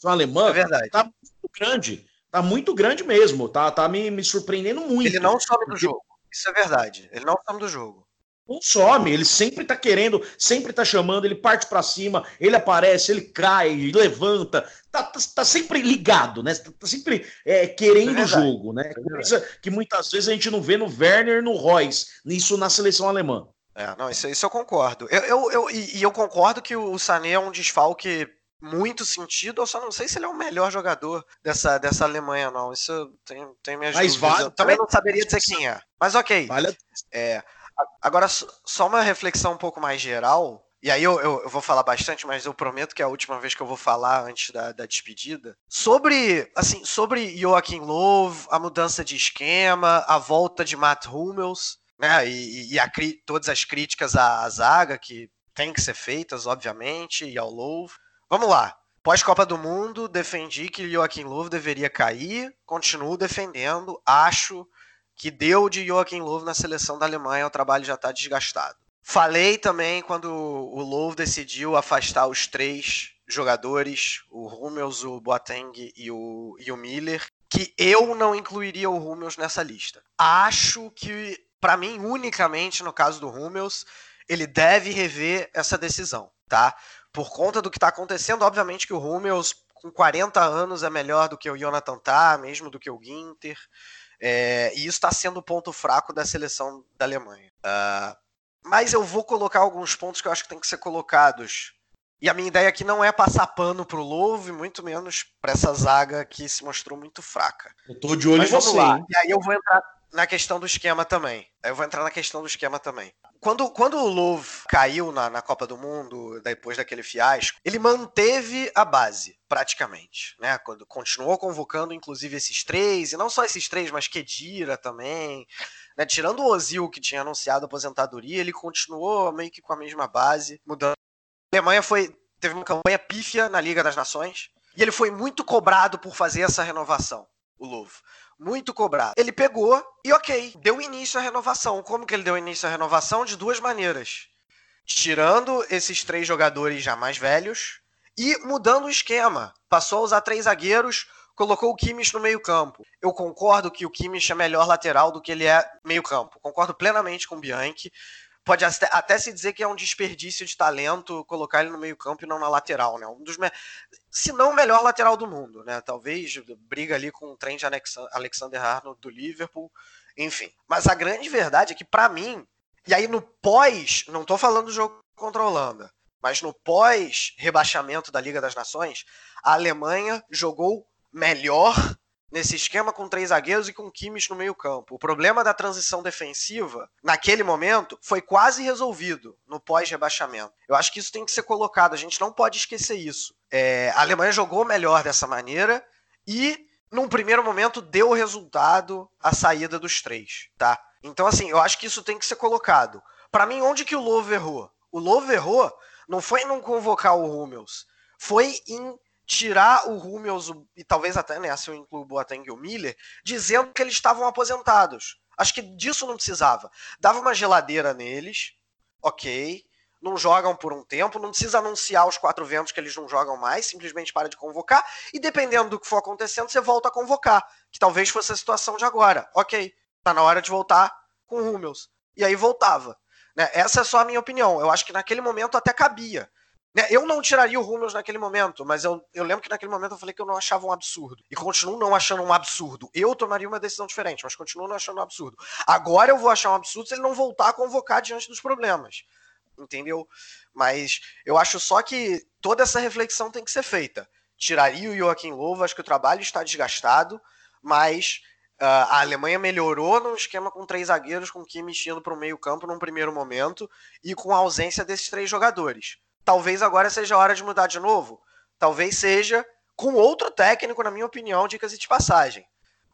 B: com a
D: alemã é tá muito grande. Tá muito grande mesmo. Tá, tá me, me surpreendendo muito.
B: Ele não sobe do jogo. Isso é verdade. Ele não some do jogo
D: não some, ele sempre tá querendo, sempre tá chamando, ele parte para cima, ele aparece, ele cai, ele levanta, tá, tá, tá sempre ligado, né? Tá, tá sempre é, querendo o é jogo, né? É Coisa que muitas vezes a gente não vê no Werner no Royce, nisso na seleção alemã.
B: É, não, isso, isso eu concordo. Eu, eu, eu, e, eu concordo que o Sané é um desfalque muito sentido, eu só não sei se ele é o melhor jogador dessa, dessa Alemanha, não. Isso tem, tem minhas Mas dúvidas. Vale, eu também não saberia dizer quem é. Mas ok. Vale. É, Agora, só uma reflexão um pouco mais geral. E aí eu, eu, eu, vou falar bastante, mas eu prometo que é a última vez que eu vou falar antes da, da despedida. Sobre, assim, sobre Joaquim Love, a mudança de esquema, a volta de Matt Hummels, né? E, e a, todas as críticas à, à zaga que tem que ser feitas, obviamente, e ao Love. Vamos lá. Pós-Copa do Mundo, defendi que Joaquim Love deveria cair, continuo defendendo, acho que deu de Joachim Löw na seleção da Alemanha, o trabalho já está desgastado. Falei também quando o Löw decidiu afastar os três jogadores, o Hummels, o Boateng e o, e o Miller, que eu não incluiria o Hummels nessa lista. Acho que, para mim, unicamente no caso do Hummels, ele deve rever essa decisão, tá? Por conta do que está acontecendo, obviamente que o Hummels com 40 anos é melhor do que o Jonathan Tah, mesmo do que o Ginter. É, e isso está sendo o ponto fraco da seleção da Alemanha. Uh, mas eu vou colocar alguns pontos que eu acho que tem que ser colocados. E a minha ideia aqui não é passar pano pro Louvre, muito menos para essa zaga que se mostrou muito fraca.
D: Eu tô de olho em você.
B: Lá. E aí eu vou entrar na questão do esquema também. Eu vou entrar na questão do esquema também. Quando, quando o Love caiu na, na Copa do Mundo, depois daquele fiasco, ele manteve a base, praticamente. Né? Quando, continuou convocando, inclusive, esses três, e não só esses três, mas Kedira também. Né? Tirando o Ozil, que tinha anunciado aposentadoria, ele continuou meio que com a mesma base, mudando. A Alemanha foi, teve uma campanha pífia na Liga das Nações, e ele foi muito cobrado por fazer essa renovação, o Love muito cobrado. Ele pegou e, ok, deu início à renovação. Como que ele deu início à renovação? De duas maneiras. Tirando esses três jogadores já mais velhos e mudando o esquema. Passou a usar três zagueiros, colocou o Kimmich no meio campo. Eu concordo que o Kimmich é melhor lateral do que ele é meio campo. Concordo plenamente com o Bianchi pode até se dizer que é um desperdício de talento colocar ele no meio-campo e não na lateral, né? Um dos se não o melhor lateral do mundo, né? Talvez briga ali com o Trent Alexander Arnold do Liverpool, enfim. Mas a grande verdade é que para mim, e aí no pós, não tô falando do jogo contra a Holanda, mas no pós rebaixamento da Liga das Nações, a Alemanha jogou melhor nesse esquema com três zagueiros e com Kimmich no meio-campo. O problema da transição defensiva, naquele momento, foi quase resolvido no pós-rebaixamento. Eu acho que isso tem que ser colocado, a gente não pode esquecer isso. É, a Alemanha jogou melhor dessa maneira e, num primeiro momento, deu resultado a saída dos três, tá? Então, assim, eu acho que isso tem que ser colocado. Para mim, onde que o Lowe errou? O Lowe errou não foi em não convocar o Hummels, foi em tirar o Hummels e talvez até né, se eu incluo o Boateng e o Miller, dizendo que eles estavam aposentados. Acho que disso não precisava. Dava uma geladeira neles, ok. Não jogam por um tempo, não precisa anunciar os quatro ventos que eles não jogam mais, simplesmente para de convocar, e dependendo do que for acontecendo, você volta a convocar. Que talvez fosse a situação de agora. Ok, tá na hora de voltar com o Hummels. E aí voltava. Né? Essa é só a minha opinião. Eu acho que naquele momento até cabia. Né, eu não tiraria o Rummels naquele momento, mas eu, eu lembro que naquele momento eu falei que eu não achava um absurdo. E continuo não achando um absurdo. Eu tomaria uma decisão diferente, mas continuo não achando um absurdo. Agora eu vou achar um absurdo se ele não voltar a convocar diante dos problemas. Entendeu? Mas eu acho só que toda essa reflexão tem que ser feita. Tiraria o Joaquim Louva, acho que o trabalho está desgastado, mas uh, a Alemanha melhorou num esquema com três zagueiros, com o Kimmich indo para o meio campo num primeiro momento, e com a ausência desses três jogadores Talvez agora seja a hora de mudar de novo. Talvez seja com outro técnico, na minha opinião, dicas de passagem.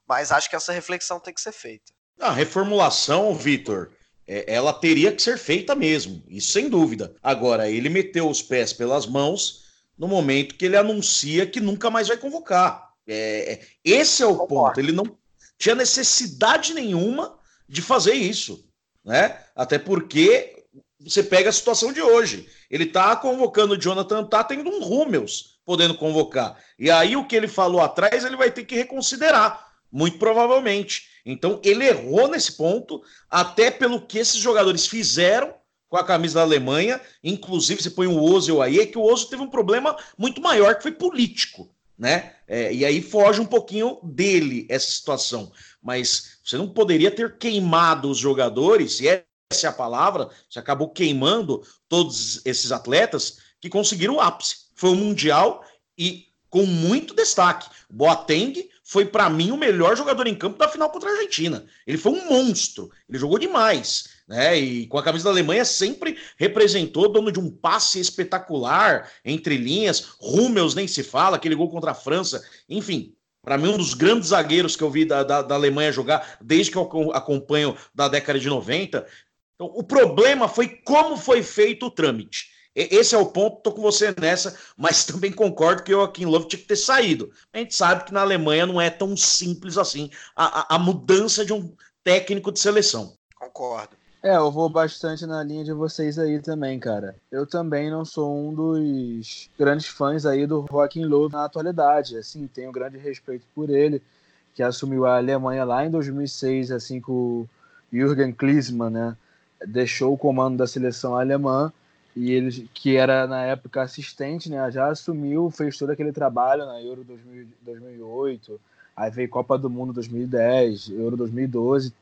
B: Mas acho que essa reflexão tem que ser feita.
D: A reformulação, Vitor, é, ela teria que ser feita mesmo, isso sem dúvida. Agora, ele meteu os pés pelas mãos, no momento que ele anuncia que nunca mais vai convocar. É, é esse é o ponto. Ele não tinha necessidade nenhuma de fazer isso, né? Até porque você pega a situação de hoje. Ele tá convocando o Jonathan, tá tendo um Rúmeus podendo convocar. E aí o que ele falou atrás, ele vai ter que reconsiderar, muito provavelmente. Então ele errou nesse ponto, até pelo que esses jogadores fizeram com a camisa da Alemanha. Inclusive, você põe o Ozil aí, é que o Ozil teve um problema muito maior, que foi político. Né? É, e aí foge um pouquinho dele essa situação. Mas você não poderia ter queimado os jogadores, se essa é a palavra, você acabou queimando todos esses atletas que conseguiram o ápice. Foi o Mundial e com muito destaque. Boateng foi, para mim, o melhor jogador em campo da final contra a Argentina. Ele foi um monstro, ele jogou demais né? E com a camisa da Alemanha sempre representou dono de um passe espetacular entre linhas. Rúmeus nem se fala, aquele gol contra a França. Enfim, para mim, um dos grandes zagueiros que eu vi da, da, da, Alemanha jogar desde que eu acompanho da década de 90. Então, o problema foi como foi feito o trâmite. Esse é o ponto, tô com você nessa, mas também concordo que o Joaquim Love tinha que ter saído. A gente sabe que na Alemanha não é tão simples assim a, a, a mudança de um técnico de seleção.
B: Concordo.
C: É, eu vou bastante na linha de vocês aí também, cara. Eu também não sou um dos grandes fãs aí do Joaquim Low na atualidade. Assim, tenho grande respeito por ele, que assumiu a Alemanha lá em 2006, assim, com o Jürgen Klinsmann, né? Deixou o comando da seleção alemã e ele, que era na época assistente, né? Já assumiu, fez todo aquele trabalho na Euro 2000, 2008, aí veio Copa do Mundo 2010, Euro 2012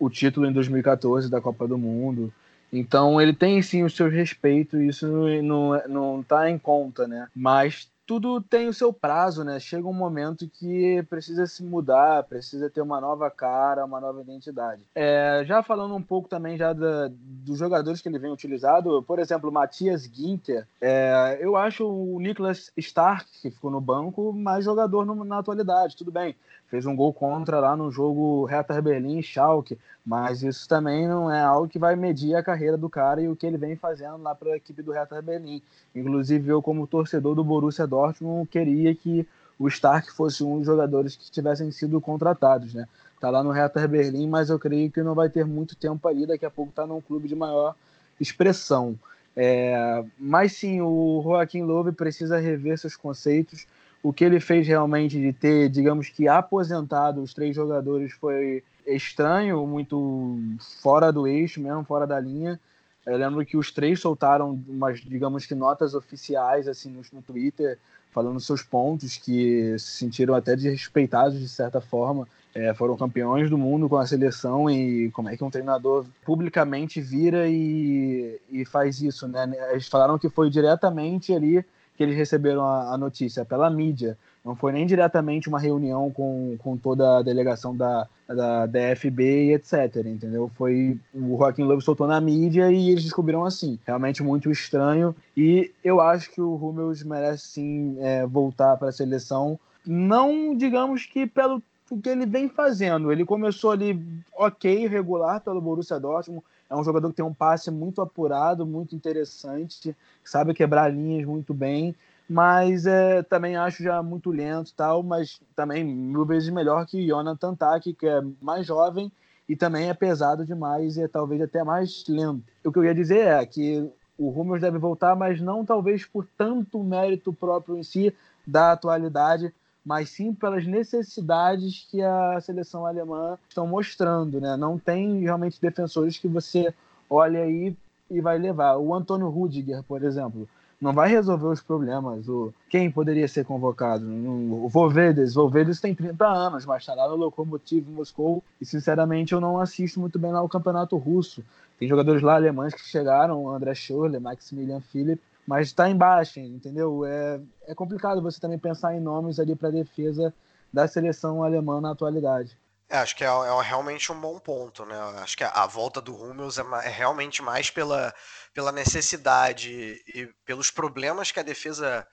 C: o título em 2014 da Copa do Mundo. Então ele tem sim o seu respeito, isso não, não tá em conta, né? Mas tudo tem o seu prazo, né? Chega um momento que precisa se mudar, precisa ter uma nova cara, uma nova identidade. É, já falando um pouco também já da, dos jogadores que ele vem utilizado, por exemplo, Matias Ginter, é, eu acho o Nicholas Stark, que ficou no banco, mais jogador no, na atualidade, tudo bem fez um gol contra lá no jogo Hertha Berlim e Schalke, mas isso também não é algo que vai medir a carreira do cara e o que ele vem fazendo lá para a equipe do Hertha Berlim. Inclusive eu como torcedor do Borussia Dortmund queria que o Stark fosse um dos jogadores que tivessem sido contratados, né? Tá lá no Hertha Berlim, mas eu creio que não vai ter muito tempo ali, daqui a pouco tá num clube de maior expressão. É, mas sim, o Joaquim Lowe precisa rever seus conceitos, o que ele fez realmente de ter, digamos que, aposentado os três jogadores foi estranho, muito fora do eixo mesmo, fora da linha. Eu lembro que os três soltaram umas, digamos que, notas oficiais assim no, no Twitter, falando seus pontos, que se sentiram até desrespeitados de certa forma. É, foram campeões do mundo com a seleção e como é que um treinador publicamente vira e, e faz isso, né? Eles falaram que foi diretamente ali que eles receberam a, a, notícia pela mídia. Não foi nem diretamente uma reunião com, com toda a delegação da, da DFB e etc. Entendeu? Foi o Joaquim Love soltou na mídia e eles descobriram assim. Realmente muito estranho. E eu acho que o Hummels merece sim é, voltar para a seleção. Não, digamos que pelo que ele vem fazendo. Ele começou ali ok, regular pelo Borussia Dortmund é um jogador que tem um passe muito apurado, muito interessante, sabe quebrar linhas muito bem, mas é, também acho já muito lento tal, mas também mil vezes melhor que Jonathan Taki, que é mais jovem e também é pesado demais e é talvez até mais lento. O que eu ia dizer é que o Rummels deve voltar, mas não talvez por tanto mérito próprio em si da atualidade, mas sim pelas necessidades que a seleção alemã estão mostrando, né? Não tem realmente defensores que você olha aí e vai levar. O Antônio Rudiger, por exemplo, não vai resolver os problemas. O quem poderia ser convocado? O Volvedes, Volvedes tem 30 anos, mas está lá no Lokomotiv Moscou e sinceramente eu não assisto muito bem lá o campeonato russo. Tem jogadores lá alemães que chegaram, André Schürrle, Maximilian Philipp, mas está embaixo, entendeu? É, é complicado você também pensar em nomes ali para defesa da seleção alemã na atualidade.
B: É, acho que é, é, realmente um bom ponto, né? Acho que a, volta do Hummels é, é, realmente mais pela, pela necessidade e pelos problemas que a defesa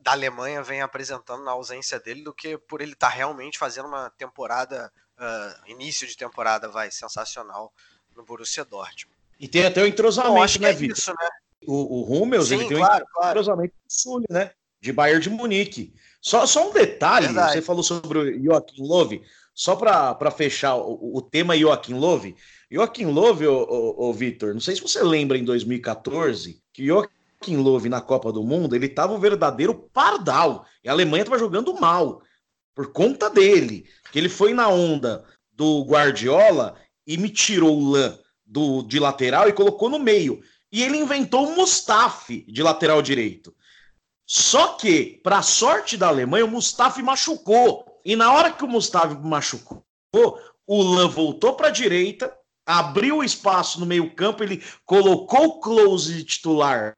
B: da Alemanha vem apresentando na ausência dele do que por ele estar tá realmente fazendo uma temporada, uh, início de temporada, vai, sensacional no Borussia Dortmund.
D: E tem até o entrosamento, Bom, acho né, é Vitor? Isso, né? O, o Hummels,
B: Sim,
D: ele tem
B: claro,
D: um
B: claro.
D: cruzamento do Sul, né? De Bayern de Munique. Só, só um detalhe,
B: Verdade.
D: você falou sobre o Joaquim Love, só para fechar o, o tema Joaquim Love. Joaquim Love, ô, ô, ô, Vitor, não sei se você lembra em 2014 que Joaquim Love na Copa do Mundo, ele tava um verdadeiro pardal. E a Alemanha tava jogando mal por conta dele. Que ele foi na onda do Guardiola e me tirou o Lan do, de lateral e colocou no meio. E ele inventou o Mustafi de lateral direito. Só que, para sorte da Alemanha, o Mustafi machucou. E na hora que o Mustafi machucou, o Lan voltou para a direita, abriu espaço no meio-campo, ele colocou o close de titular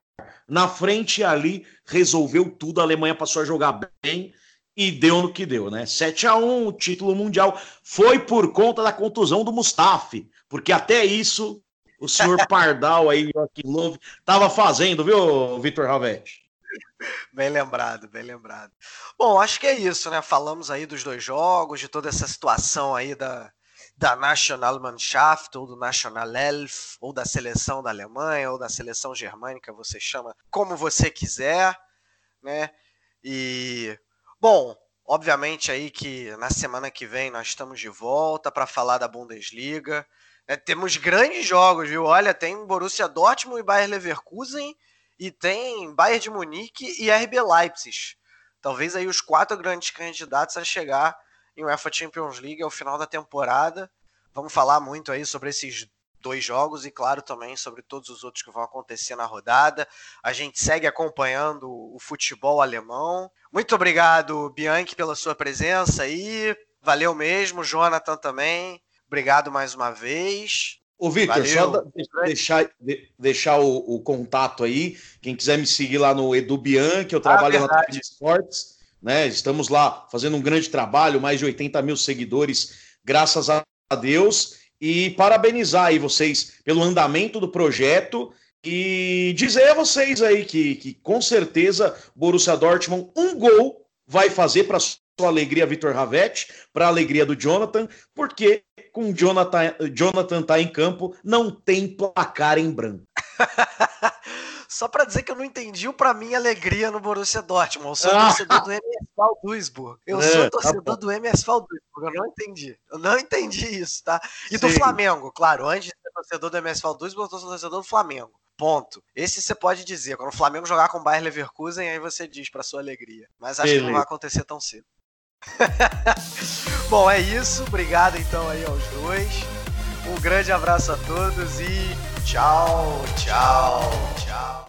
D: na frente ali resolveu tudo. A Alemanha passou a jogar bem e deu no que deu, né? 7 a 1 o título mundial foi por conta da contusão do Mustafi, porque até isso o senhor Pardal aí, Joaquim Love, estava fazendo, viu, Vitor Ravetti?
B: Bem lembrado, bem lembrado. Bom, acho que é isso, né? Falamos aí dos dois jogos, de toda essa situação aí da, da Nationalmannschaft, ou do National Elf, ou da seleção da Alemanha, ou da seleção germânica, você chama como você quiser, né? E, bom, obviamente aí que na semana que vem nós estamos de volta para falar da Bundesliga. Né? temos grandes jogos, viu? Olha, tem Borussia Dortmund e Bayer Leverkusen, e tem Bayern de Munique e RB Leipzig. Talvez aí os quatro grandes candidatos a chegar em UEFA Champions League ao final da temporada. Vamos falar muito aí sobre esses dois jogos e, claro, também sobre todos os outros que vão acontecer na rodada. A gente segue acompanhando o futebol alemão. Muito obrigado, Bianchi, pela sua presença aí. Valeu mesmo, Jonathan também. Obrigado mais uma vez.
D: Ô, Vitor,
B: Valeu.
D: só deixar, de- deixar o, o contato aí. Quem quiser me seguir lá no Edu Bianchi, eu trabalho na
B: verdade.
D: TV Esportes. Né? Estamos lá fazendo um grande trabalho, mais de 80 mil seguidores, graças a Deus. E parabenizar aí vocês pelo andamento do projeto e dizer a vocês aí que, que com certeza Borussia Dortmund um gol vai fazer para sua alegria, Vitor Ravetti, para a alegria do Jonathan, porque com Jonathan, Jonathan tá em campo, não tem placar em branco.
B: Só pra dizer que eu não entendi o pra mim alegria no Borussia Dortmund. Eu sou
D: Ah.
B: torcedor do MSV Duisburg. Eu
D: É,
B: sou
D: tá
B: torcedor
D: bom.
B: do MSV Duisburg. Eu não entendi. Eu não entendi isso, tá? E do
D: Sim.
B: Flamengo, claro. Antes de ser torcedor do MSV Duisburg, eu sou torcedor do Flamengo. Ponto. Esse você pode dizer. Quando o Flamengo jogar com o Bayer Leverkusen, aí você diz pra sua alegria. Mas acho que não
D: Beleza.
B: vai acontecer tão cedo. Bom, é isso. Obrigado então aí aos dois. Um grande abraço a todos e tchau, tchau, tchau.